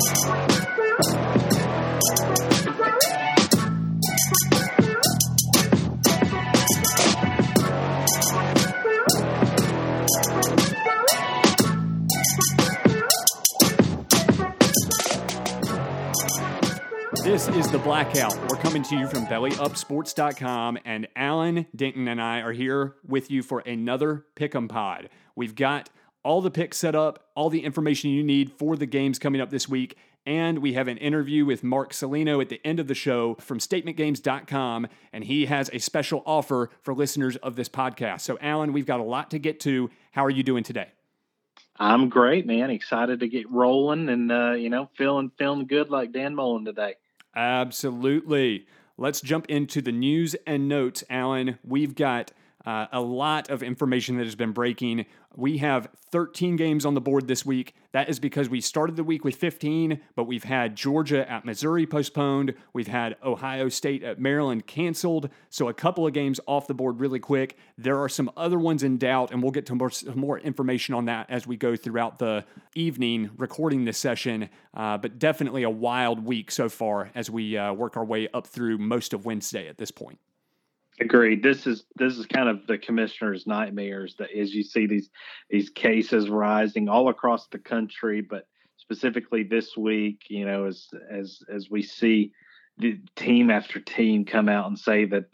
This is The Blackout. We're coming to you from bellyupsports.com, and Alan Denton and I are here with you for another Pick'em Pod. We've got all the picks set up, all the information you need for the games coming up this week, and we have an interview with Marc Saulino at the end of the show from statementgames.com, and he has a special offer for listeners of this podcast. So, Alan, we've got a lot to get to. How are you doing today? I'm great, man. Excited to get rolling and uh, you know, feeling feeling good like Dan Mullen today. Absolutely. Let's jump into the news and notes, Alan. We've got uh, a lot of information that has been breaking. We have 13 games on the board this week. That is because we started the week with 15, but we've had Georgia at Missouri postponed. We've had Ohio State at Maryland canceled. So a couple of games off the board really quick. There are some other ones in doubt, and we'll get to more, more information on that as we go throughout the evening recording this session. Uh, but definitely a wild week so far as we uh, work our way up through most of Wednesday at this point. Agreed. This is this is kind of the commissioner's nightmares that as you see these these cases rising all across the country, but specifically this week, you know, as as as we see the team after team come out and say that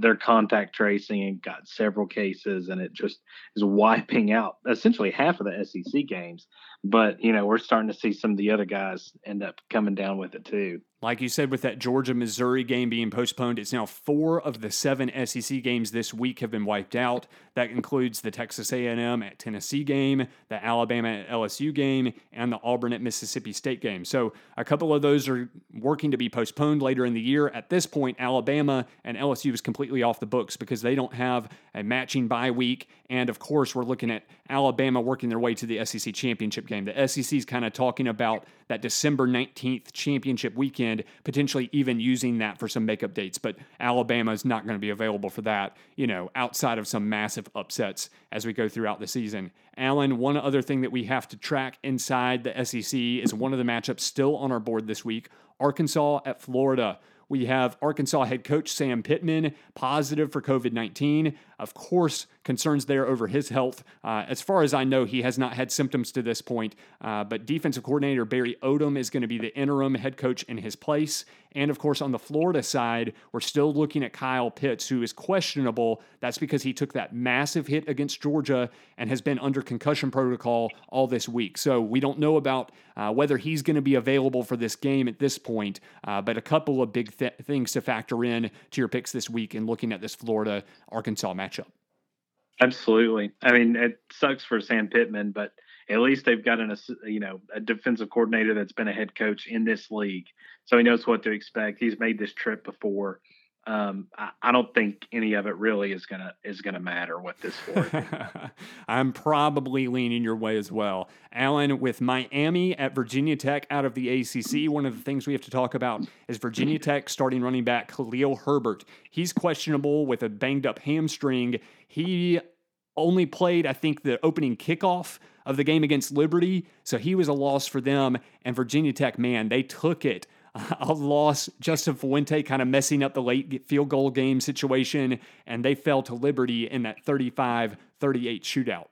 they're contact tracing and got several cases and it just is wiping out essentially half of the SEC games. But, you know, we're starting to see some of the other guys end up coming down with it too. Like you said, with that Georgia Missouri game being postponed, it's now four of the seven SEC games this week have been wiped out. That includes the Texas A&M at Tennessee game, the Alabama at LSU game, and the Auburn at Mississippi State game. So a couple of those are working to be postponed later in the year. At this point, Alabama and LSU is completely off the books because they don't have a matching bye week. And of course, we're looking at Alabama working their way to the SEC championship game. The SEC is kind of talking about that December 19th championship weekend, potentially even using that for some makeup dates. But Alabama is not going to be available for that, you know, outside of some massive upsets as we go throughout the season. Alan, one other thing that we have to track inside the SEC is one of the matchups still on our board this week Arkansas at Florida. We have Arkansas head coach Sam Pittman positive for COVID 19. Of course, concerns there over his health. Uh, as far as I know, he has not had symptoms to this point, uh, but defensive coordinator Barry Odom is going to be the interim head coach in his place. And of course, on the Florida side, we're still looking at Kyle Pitts, who is questionable. That's because he took that massive hit against Georgia and has been under concussion protocol all this week. So we don't know about uh, whether he's going to be available for this game at this point, uh, but a couple of big th- things to factor in to your picks this week in looking at this Florida Arkansas matchup matchup. Absolutely. I mean, it sucks for Sam Pittman, but at least they've got an you know a defensive coordinator that's been a head coach in this league, so he knows what to expect. He's made this trip before. Um, I, I, don't think any of it really is gonna is gonna matter what this for. I'm probably leaning your way as well, Alan. With Miami at Virginia Tech out of the ACC, one of the things we have to talk about is Virginia Tech starting running back Khalil Herbert. He's questionable with a banged up hamstring. He only played, I think, the opening kickoff of the game against Liberty, so he was a loss for them. And Virginia Tech, man, they took it a loss. Justin Fuente kind of messing up the late field goal game situation, and they fell to Liberty in that 35 38 shootout.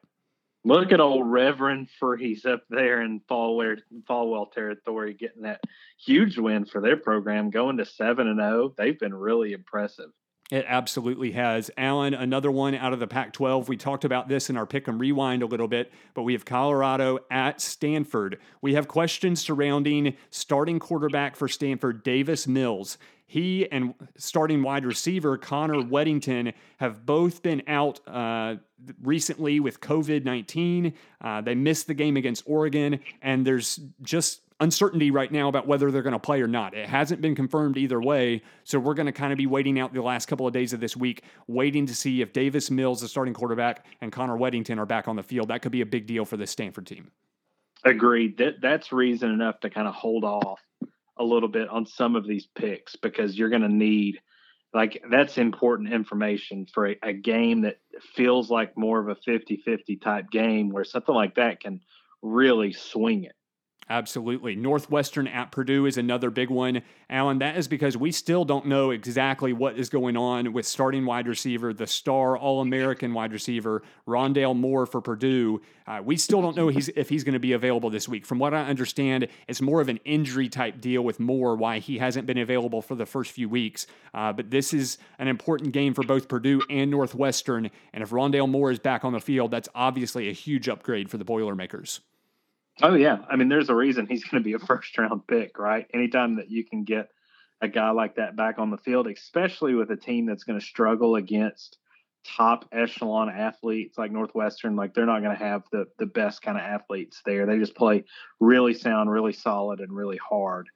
Look at old Reverend Freeze up there in Falwell, Falwell territory getting that huge win for their program, going to 7 and 0. They've been really impressive. It absolutely has. Alan, another one out of the Pac 12. We talked about this in our Pick'em Rewind a little bit, but we have Colorado at Stanford. We have questions surrounding starting quarterback for Stanford, Davis Mills. He and starting wide receiver Connor Wedington have both been out uh, recently with COVID 19. Uh, they missed the game against Oregon, and there's just uncertainty right now about whether they're going to play or not. It hasn't been confirmed either way. So we're going to kind of be waiting out the last couple of days of this week, waiting to see if Davis Mills, the starting quarterback, and Connor Wedington are back on the field. That could be a big deal for the Stanford team. Agreed. That that's reason enough to kind of hold off a little bit on some of these picks because you're going to need like that's important information for a, a game that feels like more of a 50-50 type game where something like that can really swing it Absolutely. Northwestern at Purdue is another big one. Alan, that is because we still don't know exactly what is going on with starting wide receiver, the star All American wide receiver, Rondale Moore for Purdue. Uh, we still don't know he's, if he's going to be available this week. From what I understand, it's more of an injury type deal with Moore, why he hasn't been available for the first few weeks. Uh, but this is an important game for both Purdue and Northwestern. And if Rondale Moore is back on the field, that's obviously a huge upgrade for the Boilermakers. Oh yeah, I mean, there's a reason he's going to be a first round pick, right? Anytime that you can get a guy like that back on the field, especially with a team that's going to struggle against top echelon athletes like Northwestern, like they're not going to have the the best kind of athletes there. They just play really sound, really solid, and really hard.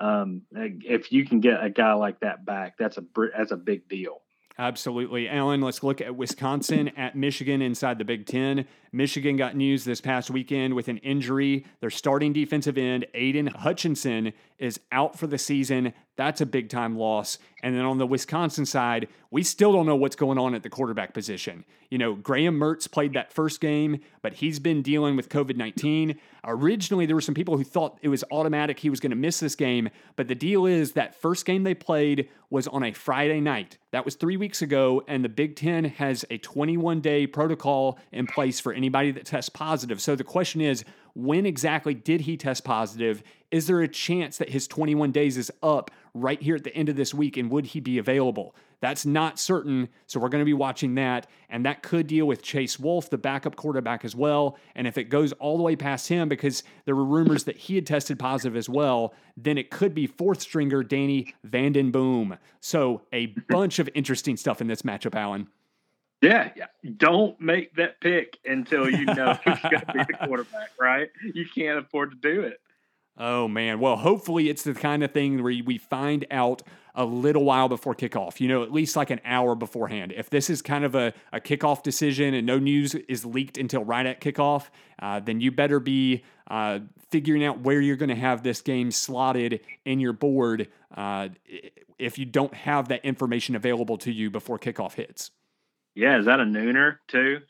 Um, if you can get a guy like that back, that's a that's a big deal. Absolutely. Alan, let's look at Wisconsin at Michigan inside the Big Ten. Michigan got news this past weekend with an injury. Their starting defensive end, Aidan Hutchinson, is out for the season. That's a big time loss. And then on the Wisconsin side, we still don't know what's going on at the quarterback position. You know, Graham Mertz played that first game, but he's been dealing with COVID 19. Originally, there were some people who thought it was automatic he was going to miss this game, but the deal is that first game they played was on a Friday night. That was three weeks ago, and the Big Ten has a 21 day protocol in place for anybody that tests positive. So the question is, when exactly did he test positive? Is there a chance that his 21 days is up right here at the end of this week? And would he be available? That's not certain. So we're going to be watching that. And that could deal with Chase Wolf, the backup quarterback, as well. And if it goes all the way past him, because there were rumors that he had tested positive as well, then it could be fourth stringer Danny Vanden Boom. So a bunch of interesting stuff in this matchup, Alan. Yeah, yeah. Don't make that pick until you know who's going to be the quarterback, right? You can't afford to do it. Oh man. Well, hopefully it's the kind of thing where we find out a little while before kickoff, you know, at least like an hour beforehand. If this is kind of a, a kickoff decision and no news is leaked until right at kickoff, uh, then you better be uh, figuring out where you're going to have this game slotted in your board uh, if you don't have that information available to you before kickoff hits. Yeah, is that a nooner too?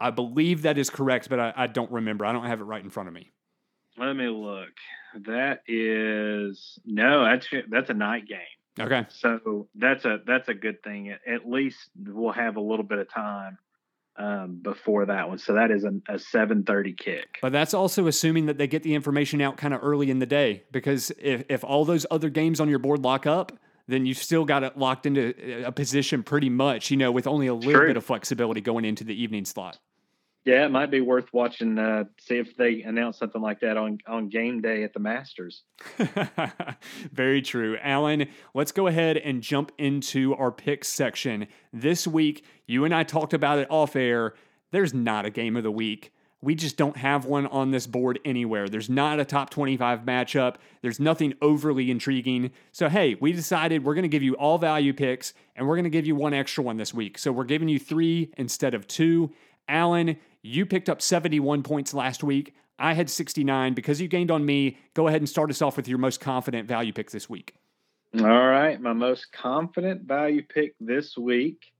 I believe that is correct, but I, I don't remember. I don't have it right in front of me. Let me look. That is no, that's that's a night game. Okay. So that's a that's a good thing. At least we'll have a little bit of time um, before that one. So that is a, a seven thirty kick. But that's also assuming that they get the information out kind of early in the day, because if if all those other games on your board lock up, then you've still got it locked into a position pretty much, you know, with only a little True. bit of flexibility going into the evening slot. Yeah, it might be worth watching. Uh, see if they announce something like that on on game day at the Masters. Very true, Alan. Let's go ahead and jump into our picks section this week. You and I talked about it off air. There's not a game of the week. We just don't have one on this board anywhere. There's not a top 25 matchup. There's nothing overly intriguing. So, hey, we decided we're going to give you all value picks and we're going to give you one extra one this week. So, we're giving you three instead of two. Alan, you picked up 71 points last week. I had 69. Because you gained on me, go ahead and start us off with your most confident value pick this week. All right. My most confident value pick this week.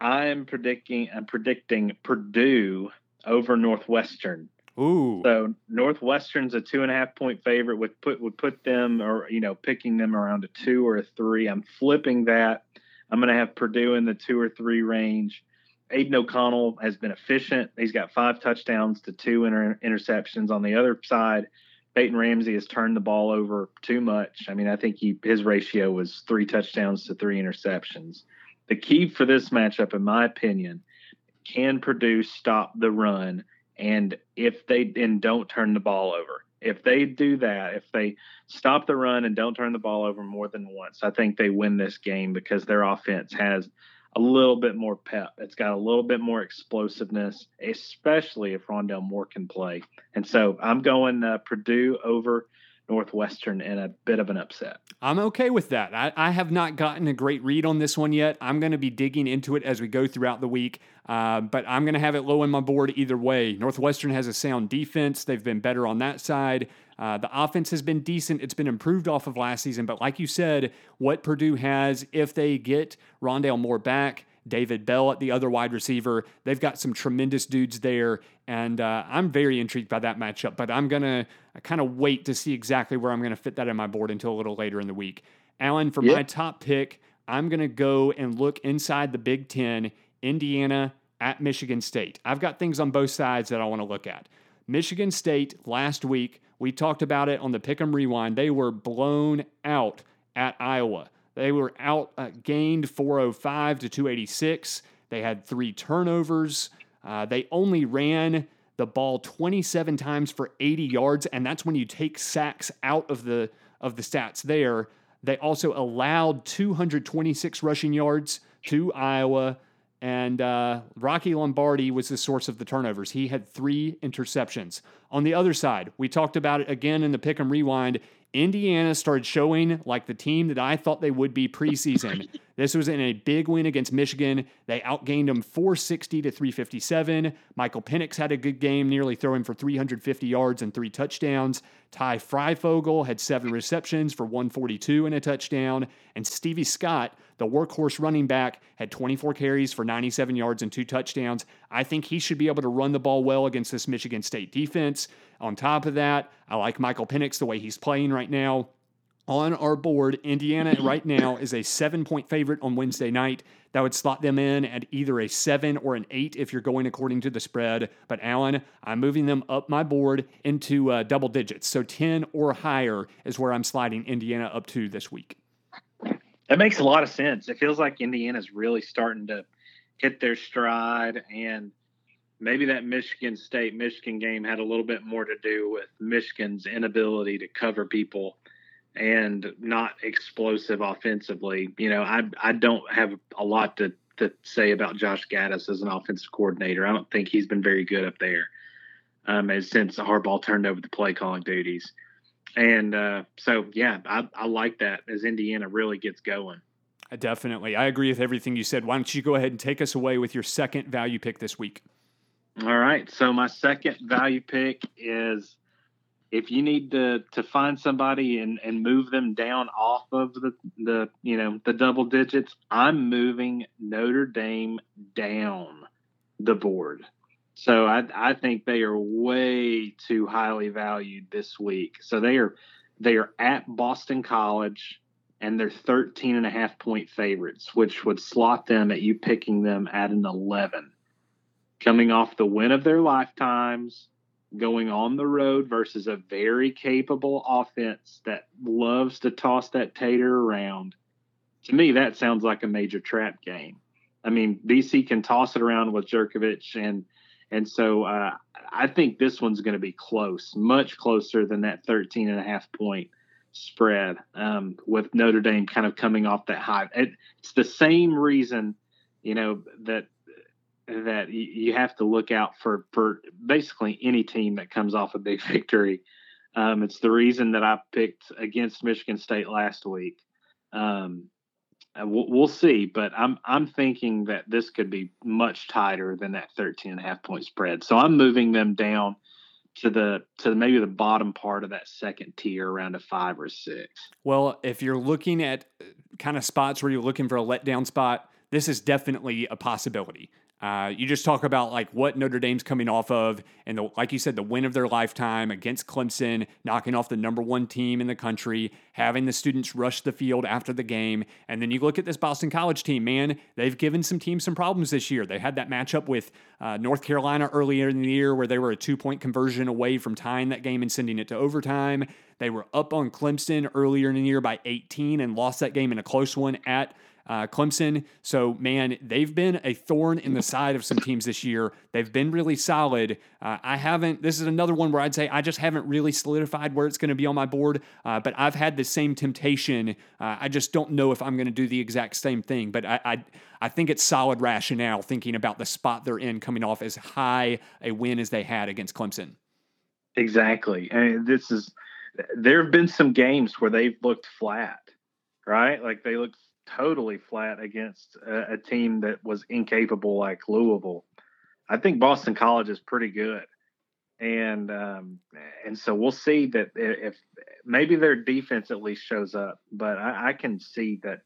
I am predicting I'm predicting Purdue over Northwestern. Ooh. So Northwestern's a two and a half point favorite would put would put them or you know picking them around a two or a three. I'm flipping that. I'm going to have Purdue in the two or three range. Aidan O'Connell has been efficient. He's got five touchdowns to two inter- interceptions. On the other side, Peyton Ramsey has turned the ball over too much. I mean, I think he his ratio was three touchdowns to three interceptions. The key for this matchup, in my opinion, can Purdue stop the run and if they and don't turn the ball over. If they do that, if they stop the run and don't turn the ball over more than once, I think they win this game because their offense has a little bit more pep. It's got a little bit more explosiveness, especially if Rondale Moore can play. And so I'm going uh, Purdue over Northwestern in a bit of an upset. I'm okay with that. I, I have not gotten a great read on this one yet. I'm going to be digging into it as we go throughout the week, uh, but I'm going to have it low on my board either way. Northwestern has a sound defense, they've been better on that side. Uh, the offense has been decent. It's been improved off of last season. But like you said, what Purdue has, if they get Rondale Moore back, David Bell at the other wide receiver. They've got some tremendous dudes there, and uh, I'm very intrigued by that matchup. But I'm gonna kind of wait to see exactly where I'm gonna fit that in my board until a little later in the week. Alan, for yep. my top pick, I'm gonna go and look inside the Big Ten, Indiana at Michigan State. I've got things on both sides that I want to look at. Michigan State last week, we talked about it on the Pick'em Rewind. They were blown out at Iowa. They were out uh, gained 405 to 286. They had three turnovers. Uh, they only ran the ball 27 times for 80 yards, and that's when you take sacks out of the of the stats there. They also allowed 226 rushing yards to Iowa. And uh, Rocky Lombardi was the source of the turnovers. He had three interceptions. On the other side, we talked about it again in the Pick'em Rewind. Indiana started showing like the team that I thought they would be preseason. this was in a big win against Michigan. They outgained them 460 to 357. Michael Penix had a good game, nearly throwing for 350 yards and three touchdowns. Ty Fryfogle had seven receptions for 142 and a touchdown. And Stevie Scott, the workhorse running back, had 24 carries for 97 yards and two touchdowns. I think he should be able to run the ball well against this Michigan State defense. On top of that, I like Michael Penix the way he's playing right now. On our board, Indiana right now is a seven point favorite on Wednesday night. That would slot them in at either a seven or an eight if you're going according to the spread. But Alan, I'm moving them up my board into uh, double digits. So 10 or higher is where I'm sliding Indiana up to this week. That makes a lot of sense. It feels like Indiana's really starting to hit their stride and maybe that Michigan State Michigan game had a little bit more to do with Michigan's inability to cover people and not explosive offensively. You know, I I don't have a lot to to say about Josh Gattis as an offensive coordinator. I don't think he's been very good up there um, as since the Harbaugh turned over the play calling duties. And uh, so, yeah, I, I like that as Indiana really gets going. Definitely. I agree with everything you said. Why don't you go ahead and take us away with your second value pick this week? All right. So my second value pick is if you need to to find somebody and and move them down off of the the you know the double digits, I'm moving Notre Dame down the board. So I I think they are way too highly valued this week. So they are they are at Boston College and they're 13 and a half point favorites, which would slot them at you picking them at an 11 coming off the win of their lifetimes, going on the road versus a very capable offense that loves to toss that tater around. To me, that sounds like a major trap game. I mean, BC can toss it around with Jurkovec, and and so uh, I think this one's going to be close, much closer than that 13 and a half point spread. Um, with Notre Dame kind of coming off that high, it, it's the same reason, you know, that that you have to look out for for basically any team that comes off a big victory. Um, it's the reason that I picked against Michigan State last week. Um, we'll, we'll, see, but I'm I'm thinking that this could be much tighter than that 13 and a half point spread. So I'm moving them down to the to maybe the bottom part of that second tier around a five or six. Well, if you're looking at uh, kind of spots where you're looking for a letdown spot, this is definitely a possibility. Uh, you just talk about like what Notre Dame's coming off of, and the, like you said, the win of their lifetime against Clemson, knocking off the number one team in the country, having the students rush the field after the game, and then you look at this Boston College team. Man, they've given some teams some problems this year. They had that matchup with uh, North Carolina earlier in the year where they were a two point conversion away from tying that game and sending it to overtime. They were up on Clemson earlier in the year by 18 and lost that game in a close one at uh, Clemson. So, man, they've been a thorn in the side of some teams this year. They've been really solid. Uh, I haven't, this is another one where I'd say I just haven't really solidified where it's going to be on my board, uh, but I've had the same temptation. Uh, I just don't know if I'm going to do the exact same thing, but I, I, I think it's solid rationale thinking about the spot they're in coming off as high a win as they had against Clemson. Exactly. And this is, there have been some games where they've looked flat, right? Like they looked totally flat against a, a team that was incapable like Louisville. I think Boston College is pretty good, and um, and so we'll see that if maybe their defense at least shows up. But I, I can see that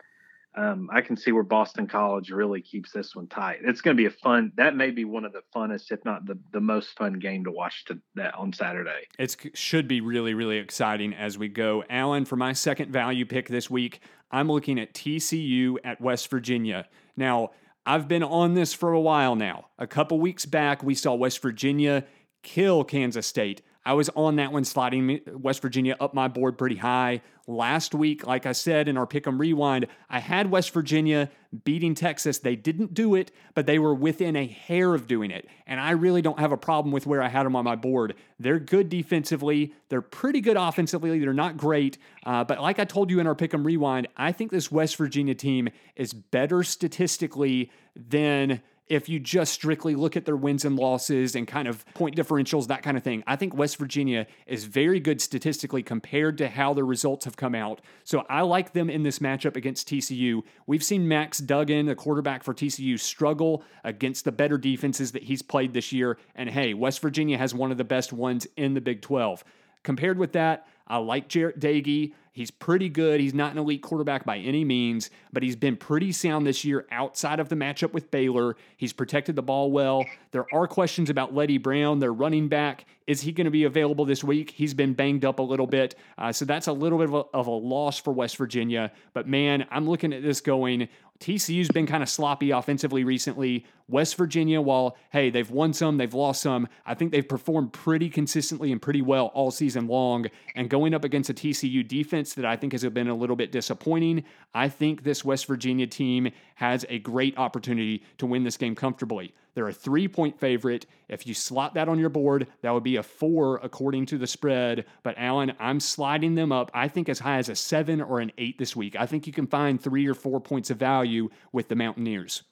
um, I can see where Boston College really keeps this one tight. It's going to be a fun. That may be one of the funnest, if not the, the most fun game to watch to, that on Saturday. It should be really really exciting as we go. Alan, for my second value pick this week, I'm looking at TCU at West Virginia. Now. I've been on this for a while now. A couple weeks back, we saw West Virginia kill Kansas State. I was on that one, sliding West Virginia up my board pretty high. Last week, like I said in our pick 'em rewind, I had West Virginia beating Texas. They didn't do it, but they were within a hair of doing it. And I really don't have a problem with where I had them on my board. They're good defensively. They're pretty good offensively. They're not great. Uh, but like I told you in our pick 'em rewind, I think this West Virginia team is better statistically than if you just strictly look at their wins and losses and kind of point differentials, that kind of thing. I think West Virginia is very good statistically compared to how their results have come out. So I like them in this matchup against TCU. We've seen Max Duggan, the quarterback for TCU, struggle against the better defenses that he's played this year. And hey, West Virginia has one of the best ones in the Big 12. Compared with that, I like Jarret Doege. He's pretty good. He's not an elite quarterback by any means, but he's been pretty sound this year outside of the matchup with Baylor. He's protected the ball well. There are questions about Leddie Brown, their running back. Is he going to be available this week? He's been banged up a little bit. Uh, so that's a little bit of a, of a loss for West Virginia. But man, I'm looking at this going TCU's been kind of sloppy offensively recently. West Virginia, while, hey, they've won some, they've lost some, I think they've performed pretty consistently and pretty well all season long. And going up against a TCU defense that I think has been a little bit disappointing, I think this West Virginia team has a great opportunity to win this game comfortably. They're a three point favorite. If you slot that on your board, that would be a four according to the spread. But Alan, I'm sliding them up, I think, as high as a seven or an eight this week. I think you can find three or four points of value with the Mountaineers.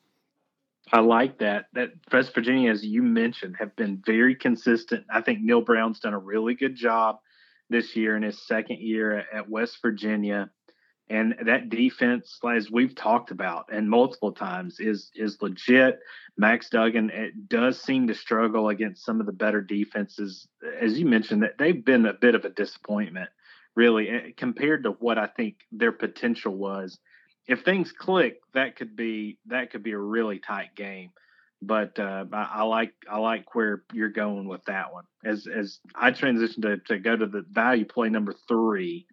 I like that. That West Virginia, as you mentioned, have been very consistent. I think Neal Brown's done a really good job this year in his second year at West Virginia. And that defense, as we've talked about and multiple times, is is legit. Max Duggan it does seem to struggle against some of the better defenses, as you mentioned. That they've been a bit of a disappointment, really, eh, compared to what I think their potential was. If things click, that could be that could be a really tight game. But uh, I, I like I like where you're going with that one. As as I transition to to go to the value play number three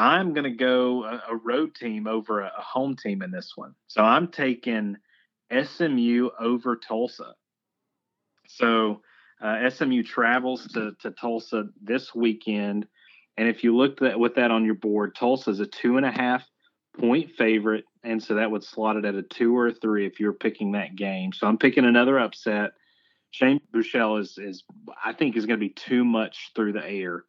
I'm going to go a, a, road team over a, a, home team in this one. So I'm taking SMU over Tulsa. So uh, SMU travels to, to Tulsa this weekend. And if you looked at with that on your board, Tulsa is a two and a half point favorite. And so that would slot it at a two or a three if you're picking that game. So I'm picking another upset. Shane Buechele is, is I think, is going to be too much through the air.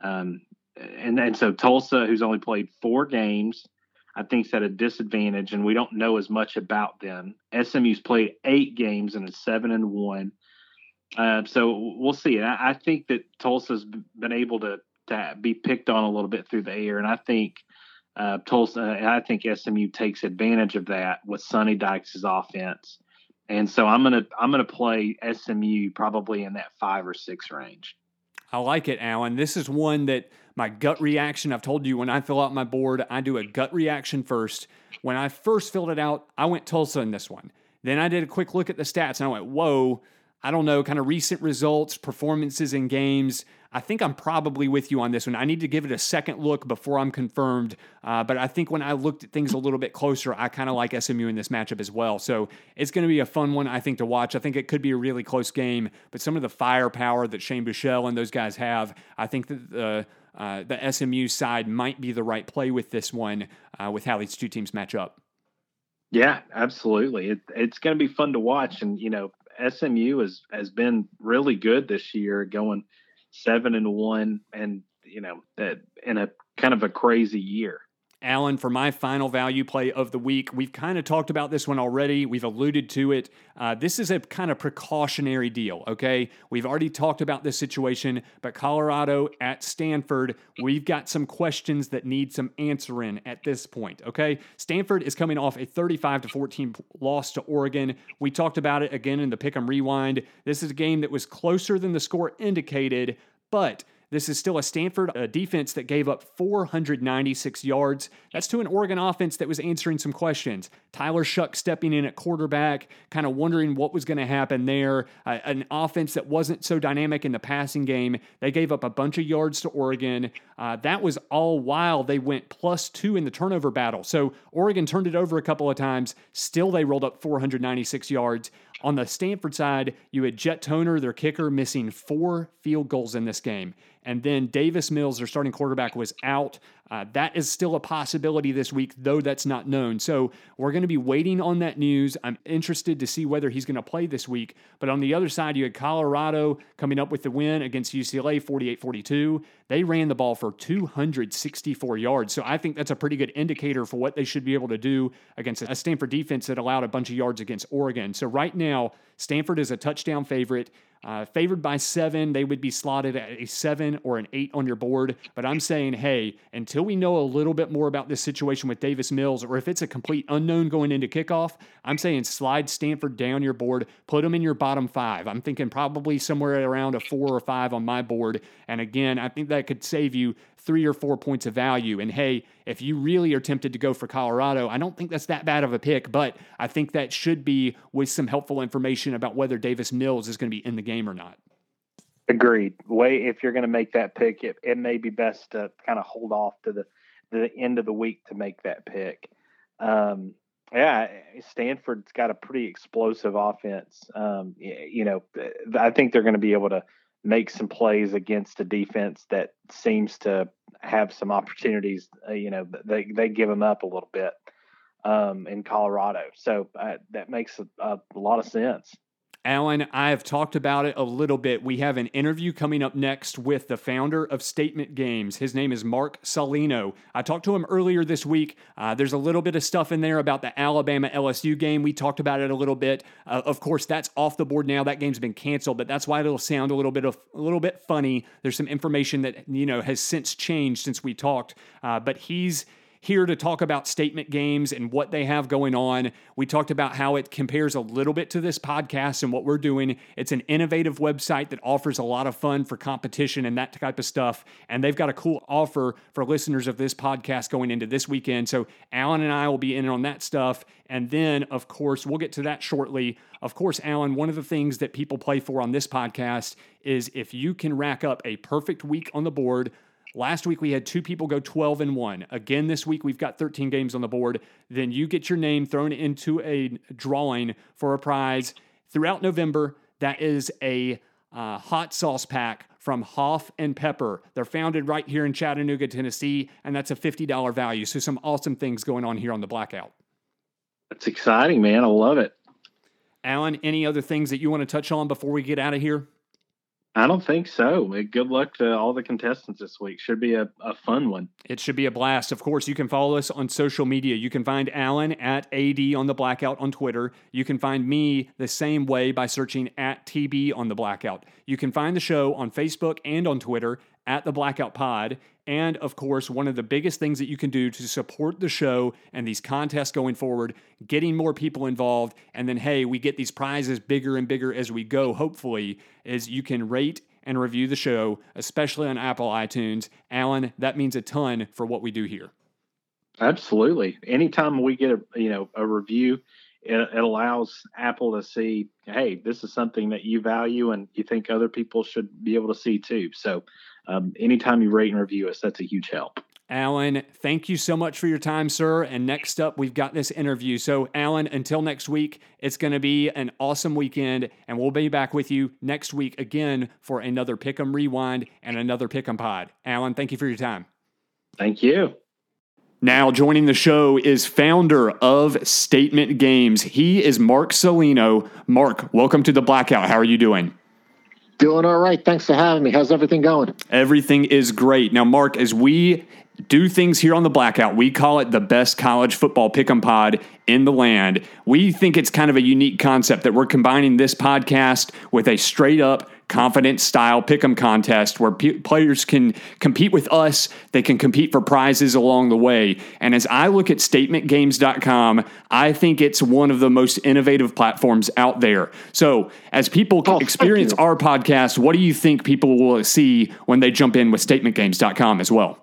Um, and and so Tulsa, who's only played four games, I think is at a disadvantage, and we don't know as much about them. SMU's played eight games and is seven and one. Uh, so we'll see. I, I, think that Tulsa's been able to to be picked on a little bit through the air, and I think uh, Tulsa. I think SMU takes advantage of that with Sonny Dykes' offense, and so I'm gonna I'm gonna play SMU probably in that five or six range. I like it, Alan. This is one that my gut reaction, I've told you when I fill out my board, I do a gut reaction first. When I first filled it out, I went Tulsa in this one. Then I did a quick look at the stats and I went, whoa, I don't know, kind of recent results, performances in games. I think I'm probably with you on this one. I need to give it a second look before I'm confirmed. Uh, but I think when I looked at things a little bit closer, I kind of like SMU in this matchup as well. So it's going to be a fun one, I think, to watch. I think it could be a really close game. But some of the firepower that Shane Buechele and those guys have, I think that the uh, the SMU side might be the right play with this one, uh, with how these two teams match up. Yeah, absolutely. It, it's going to be fun to watch, and you know, SMU has has been really good this year, going seven and one, and you know that in a kind of a crazy year. Alan, for my final value play of the week, we've kind of talked about this one already. We've alluded to it. Uh, this is a kind of precautionary deal, okay? We've already talked about this situation, but Colorado at Stanford, we've got some questions that need some answering at this point, okay? Stanford is coming off a 35 to 14 loss to Oregon. We talked about it again in the Pick 'em Rewind. This is a game that was closer than the score indicated, but This is still a Stanford uh, defense that gave up 496 yards. That's to an Oregon offense that was answering some questions. Tyler Shough stepping in at quarterback, kind of wondering what was going to happen there. Uh, an offense that wasn't so dynamic in the passing game. They gave up a bunch of yards to Oregon. Uh, that was all while they went plus two in the turnover battle. So Oregon turned it over a couple of times. Still, they rolled up 496 yards. On the Stanford side, you had Jet Toner, their kicker, missing four field goals in this game. And then Davis Mills, their starting quarterback, was out. Uh, that is still a possibility this week, though that's not known. So we're going to be waiting on that news. I'm interested to see whether he's going to play this week. But on the other side, you had Colorado coming up with the win against UCLA 48 42. They ran the ball for 264 yards. So I think that's a pretty good indicator for what they should be able to do against a Stanford defense that allowed a bunch of yards against Oregon. So right now, Stanford is a touchdown favorite. Uh, favored by seven, they would be slotted at a seven or an eight on your board. But I'm saying, hey, until we know a little bit more about this situation with Davis Mills, or if it's a complete unknown going into kickoff, I'm saying slide Stanford down your board, put them in your bottom five. I'm thinking probably somewhere around a four or five on my board. And again, I think that could save you three or four points of value. And hey, if you really are tempted to go for Colorado, I don't think that's that bad of a pick, but I think that should be with some helpful information about whether Davis Mills is going to be in the game or not. Agreed. Way if you're going to make that pick, it, it may be best to kind of hold off to the the end of the week to make that pick. Um, yeah, Stanford's got a pretty explosive offense. Um, you know, I think they're going to be able to make some plays against a defense that seems to have some opportunities. Uh, you know, they they give them up a little bit um, in Colorado, so uh, that makes a, a, lot of sense. Alan, I have talked about it a little bit. We have an interview coming up next with the founder of Statement Games. His name is Marc Saulino. I talked to him earlier this week. Uh, there's a little bit of stuff in there about the Alabama LSU game. We talked about it a little bit. Uh, of course, that's off the board now. That game's been canceled, but that's why it'll sound a little bit of a little bit funny. There's some information that you know has since changed since we talked. Uh, but he's here to talk about statement games and what they have going on. We talked about how it compares a little bit to this podcast and what we're doing. It's an innovative website that offers a lot of fun for competition and that type of stuff. And they've got a cool offer for listeners of this podcast going into this weekend. So Alan and I will be in on that stuff. And then, of course, we'll get to that shortly. Of course, Alan, one of the things that people play for on this podcast is if you can rack up a perfect week on the board Last week we had two people go 12 and 1. Again, this week we've got 13 games on the board. Then you get your name thrown into a drawing for a prize throughout November. That is a uh, hot sauce pack from Hoff and Pepper. They're founded right here in Chattanooga, Tennessee, and that's a $50 value. So, some awesome things going on here on the Blackout. That's exciting, man. I love it. Alan, any other things that you want to touch on before we get out of here? I don't think so. Good luck to all the contestants this week. Should be a, a fun one. It should be a blast. Of course, you can follow us on social media. You can find Alan at AD on the Blackout on Twitter. You can find me the same way by searching at TB on the Blackout. You can find the show on Facebook and on Twitter at the Blackout Pod. And of course, one of the biggest things that you can do to support the show and these contests going forward, getting more people involved, and then, hey, we get these prizes bigger and bigger as we go, hopefully, is you can rate and review the show, especially on Apple iTunes. Alan, that means a ton for what we do here. Absolutely. Anytime we get a you know a review, it, it, allows Apple to see, hey, this is something that you value and you think other people should be able to see too. So um, anytime you rate and review us, that's a huge help. Alan, thank you so much for your time, sir. And next up, we've got this interview. So, Alan, until next week, it's going to be an awesome weekend, and we'll be back with you next week again for another Pick'em Rewind and another Pick'em Pod. Alan, thank you for your time. Thank you. Now, joining the show is founder of Statement Games. He is Marc Saulino. Mark, welcome to the Blackout. How are you doing? Doing all right. Thanks for having me. How's everything going? Everything is great. Now, Mark, as we do things here on the Blackout, we call it the best college football pick'em pod in the land. We think it's kind of a unique concept that we're combining this podcast with a straight up confidence style pick'em contest where p- players can compete with us. They can compete for prizes along the way. And as I look at statementgames.com, I think it's one of the most innovative platforms out there. So as people Oh, experience our podcast, what do you think people will see when they jump in with statementgames.com as well?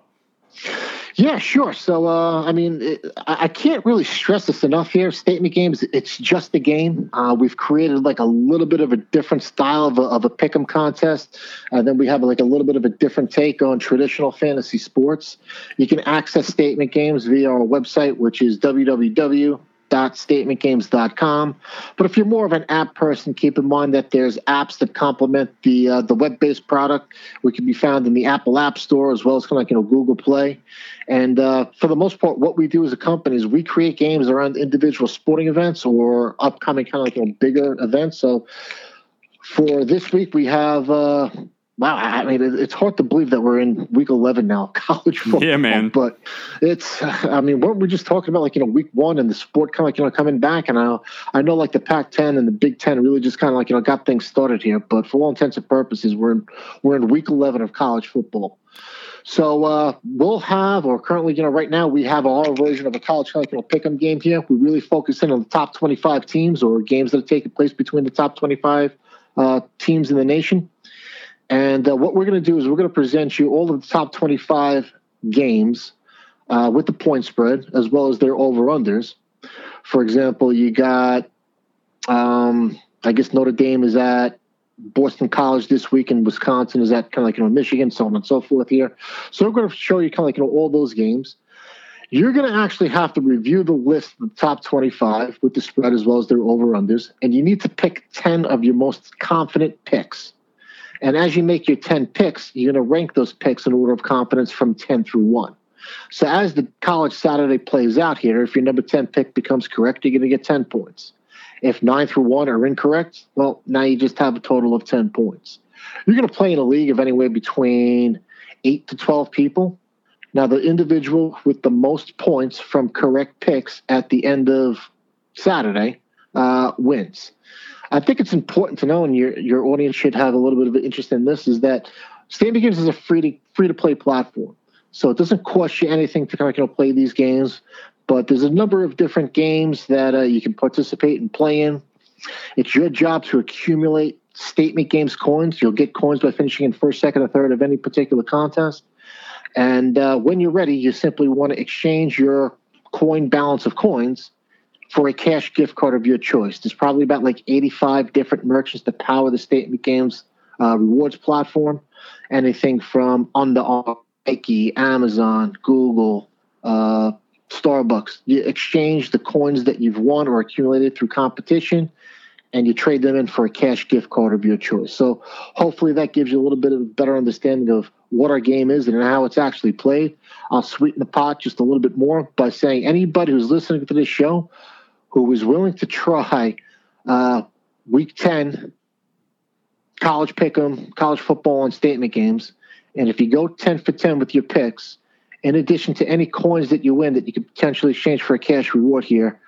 Yeah, sure. So, uh, I mean, it, I, can't really stress this enough here. Statement games, it's just a game. Uh, we've created like a little bit of a different style of a, of a pick'em contest. And then we have like a little bit of a different take on traditional fantasy sports. You can access statement games via our website, which is www statementgames.com. But if you're more of an app person, keep in mind that there's apps that complement the uh, the web-based product. We can be found in the Apple App Store as well as kind of like you know Google Play. And uh, for the most part, what we do as a company is we create games around individual sporting events or upcoming kind of like you know bigger events. So for this week, we have. Uh, Wow, I mean, it's hard to believe that we're in week 11 now, college football. Yeah, man. But it's, I mean, weren't we just talking about like, you know, week one and the sport kind of like, you know, coming back? And I, I know like the Pac 10 and the Big 10 really just kind of like, you know, got things started here. But for all intents and purposes, we're in, we're in week 11 of college football. So uh, we'll have, or currently, you know, right now we have our version of a college kind of, you know, pick'em game here. We really focus in on the top 25 teams or games that are taking place between the top 25 uh, teams in the nation. And uh, what we're going to do is we're going to present you all of the top 25 games uh, with the point spread as well as their over unders. For example, you got, um, I guess Notre Dame is at Boston College this week, and Wisconsin is at kind of like you know Michigan, so on and so forth here. So we're going to show you kind of like you know all those games. You're going to actually have to review the list of the top 25 with the spread as well as their over unders, and you need to pick 10 of your most confident picks. And as you make your 10 picks, you're going to rank those picks in order of confidence from 10 through 1. So as the college Saturday plays out here, if your number 10 pick becomes correct, you're going to get 10 points. If 9 through 1 are incorrect, well, now you just have a total of 10 points. You're going to play in a league of anywhere between 8 to 12 people. Now, the individual with the most points from correct picks at the end of Saturday uh, wins. I think it's important to know, and your your audience should have a little bit of an interest in this, is that Statement Games is a free to free to play platform, so it doesn't cost you anything to kind of you know, play these games. But there's a number of different games that uh, you can participate and play in. It's your job to accumulate statement games coins. You'll get coins by finishing in first, second, or third of any particular contest. And uh, when you're ready, you simply want to exchange your coin balance of coins for a cash gift card of your choice. There's probably about like 85 different merchants that power the Statement Games uh, rewards platform. Anything from Under Armour, Nike, Amazon, Google, uh, Starbucks. You exchange the coins that you've won or accumulated through competition, and you trade them in for a cash gift card of your choice. So hopefully that gives you a little bit of a better understanding of what our game is and how it's actually played. I'll sweeten the pot just a little bit more by saying anybody who's listening to this show who is willing to try uh, week 10 college pick'em, college football and statement games, and if you go 10 for 10 with your picks, in addition to any coins that you win that you could potentially exchange for a cash reward here,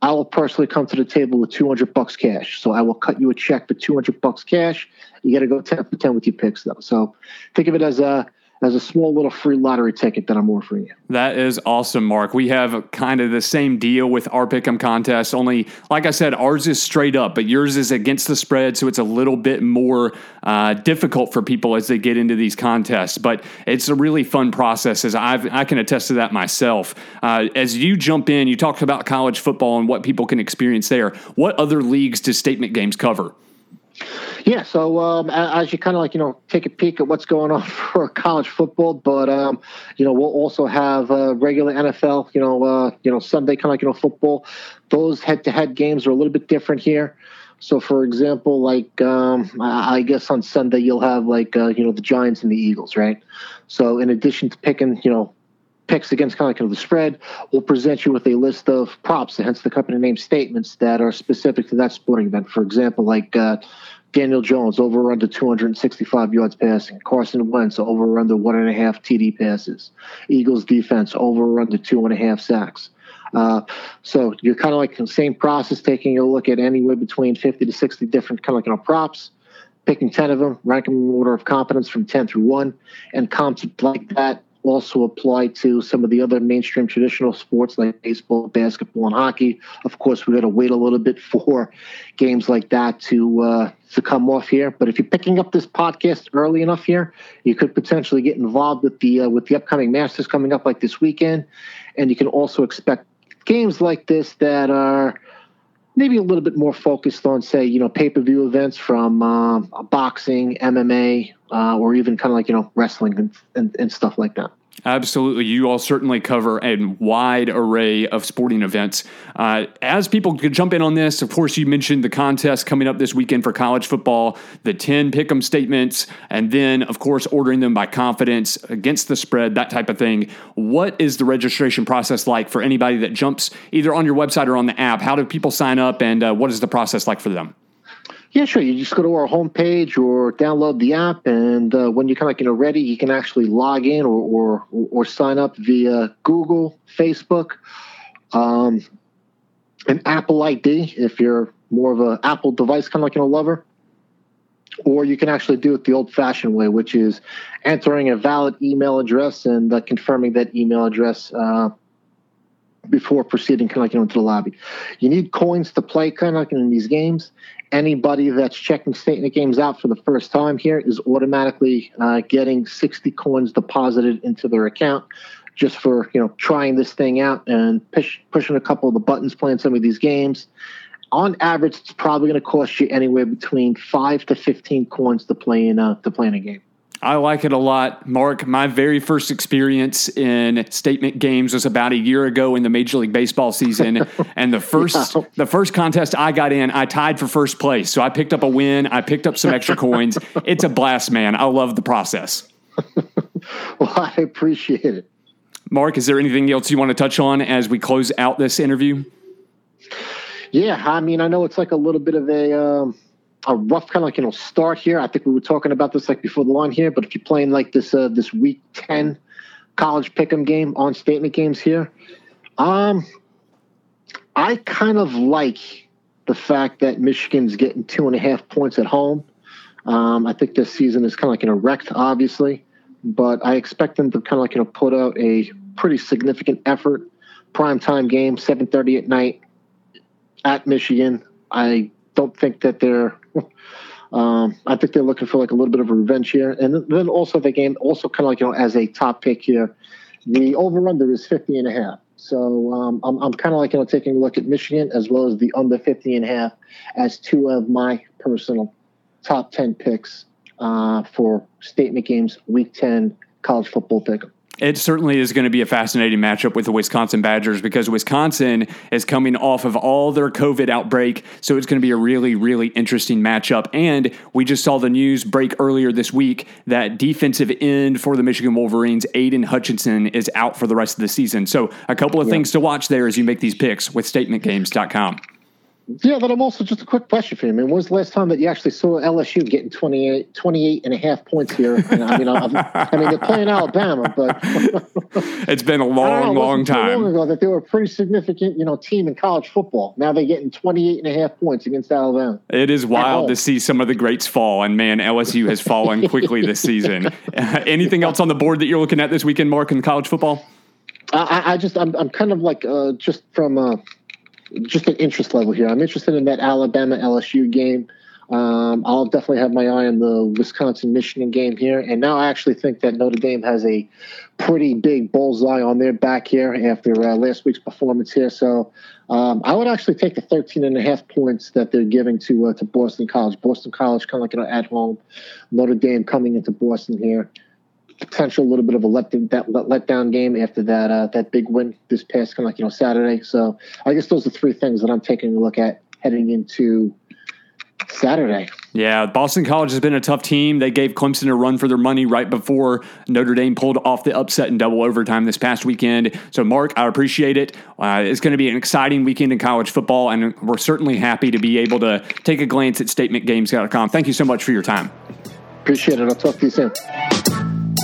I will personally come to the table with 200 bucks cash. So I will cut you a check for 200 bucks cash. You got to go 10 for 10 with your picks though. So think of it as a as a small little free lottery ticket that I'm offering you. That is awesome, Mark. We have kind of the same deal with our pick'em contest. Only, like I said, ours is straight up, but yours is against the spread, so it's a little bit more uh, difficult for people as they get into these contests. But it's a really fun process, as I've, I can attest to that myself. Uh, as you jump in, you talked about college football and what people can experience there. What other leagues does Statement Games cover? Yeah, so um, as you kind of like you know take a peek at what's going on for college football, but um, you know we'll also have uh, regular NFL, you know, uh, you know Sunday kind of like you know football. Those head-to-head games are a little bit different here. So, for example, like um, I guess on Sunday you'll have like uh, you know the Giants and the Eagles, right? So, in addition to picking, you know, picks against kind of the spread, we'll present you with a list of props, hence the company name statements that are specific to that sporting event. For example, like uh, Daniel Jones over under 265 yards passing, Carson Wentz over under one and a half TD passes, Eagles defense over under two and a half sacks. Uh, so you're kind of like the same process, taking a look at anywhere between 50 to 60 different kind of you know props picking 10 of them, ranking them in order of competence from 10 through 1, and comps like that also apply to some of the other mainstream traditional sports like baseball, basketball, and hockey. Of course, we got to wait a little bit for games like that to uh, to come off here. But if you're picking up this podcast early enough here, you could potentially get involved with the uh, with the upcoming Masters coming up like this weekend, and you can also expect games like this that are maybe a little bit more focused on, say, you know, pay per view events from uh, boxing, MMA, uh, or even kind of like you know wrestling and, and, and stuff like that. Absolutely. You all certainly cover a wide array of sporting events. Uh, as people could jump in on this, of course, you mentioned the contest coming up this weekend for college football, the 10 pick 'em statements, and then, of course, ordering them by confidence against the spread, that type of thing. What is the registration process like for anybody that jumps either on your website or on the app? How do people sign up, and uh, what is the process like for them? Yeah, sure. You just go to our homepage or download the app, and uh, when you're kind of like, you know ready, you can actually log in or or, or sign up via Google, Facebook, um, an Apple ID if you're more of an Apple device kind of like you know lover, or you can actually do it the old-fashioned way, which is entering a valid email address and uh, confirming that email address. Uh, before proceeding kind of like you know, into the lobby. You need coins to play kind of like in these games, anybody that's checking Statement Games out for the first time here is automatically uh, getting 60 coins deposited into their account just for you know trying this thing out and push, pushing a couple of the buttons playing some of these games. On average it's probably going to cost you anywhere between 5 to 15 coins to play in a, to play in a game I like it a lot. Marc, my very first experience in Statement Games was about a year ago in the Major League Baseball season. and the first yeah. the first contest I got in, I tied for first place. So I picked up a win, I picked up some extra coins. It's a blast, man. I love the process. well, I appreciate it. Marc, is there anything else you want to touch on as we close out this interview? Yeah, I mean, I know it's like a little bit of a um a rough kind of like you know start here. I think we were talking about this like before the line here, but if you're playing like this uh, this week ten college pick'em game on Statement Games here, um, I kind of like the fact that Michigan's getting two and a half points at home. Um, I think this season is kind of like an erect, obviously, but I expect them to kind of like you know put out a pretty significant effort. Prime time game, seven thirty at night at Michigan. I don't think that they're. Um, I think they're looking for like a little bit of a revenge here, and then also the game also kind of like you know as a top pick here, the over under is 50 and a half. So um, I'm I'm kind of like you know taking a look at Michigan as well as the under 50 and a half as two of my personal top 10 picks uh, for Statement Games week 10 college football pick it certainly is going to be a fascinating matchup with the Wisconsin Badgers because Wisconsin is coming off of all their COVID outbreak. So it's going to be a really, really interesting matchup. And we just saw the news break earlier this week that defensive end for the Michigan Wolverines, Aidan Hutchinson, is out for the rest of the season. So a couple of yeah. things to watch there as you make these picks with statementgames.com. Yeah, but I'm also just a quick question for you. I mean, when was the last time that you actually saw LSU getting 28, 28 and a half points here? And, I mean, i i mean, they're playing Alabama, but it's been a long, know, long time long ago that they were a pretty significant, you know, team in college football. Now they're getting 28 and a half points against Alabama. It is wild to see some of the greats fall, and man, LSU has fallen quickly this season. anything else on the board that you're looking at this weekend, Marc, in college football? I, I just, I'm, I'm kind of like uh, just from. Uh, just an interest level here. I'm interested in that Alabama LSU game. Um, I'll definitely have my eye on the Wisconsin Michigan game here. And now I actually think that Notre Dame has a pretty big bullseye on their back here after uh, last week's performance here. So um, I would actually take the 13 and a half points that they're giving to uh, to Boston College. Boston College kind of like you know, at home. Notre Dame coming into Boston here potential little bit of a let that let, down game after that uh, that big win this past kind of like you know Saturday. So I guess those are three things that I'm taking a look at heading into Saturday. Yeah, Boston College has been a tough team. They gave Clemson a run for their money right before Notre Dame pulled off the upset in double overtime this past weekend. So, Marc, I appreciate it. Uh, it's going to be an exciting weekend in college football, and we're certainly happy to be able to take a glance at statementgames.com. Thank you so much for your time. Appreciate it. I'll talk to you soon.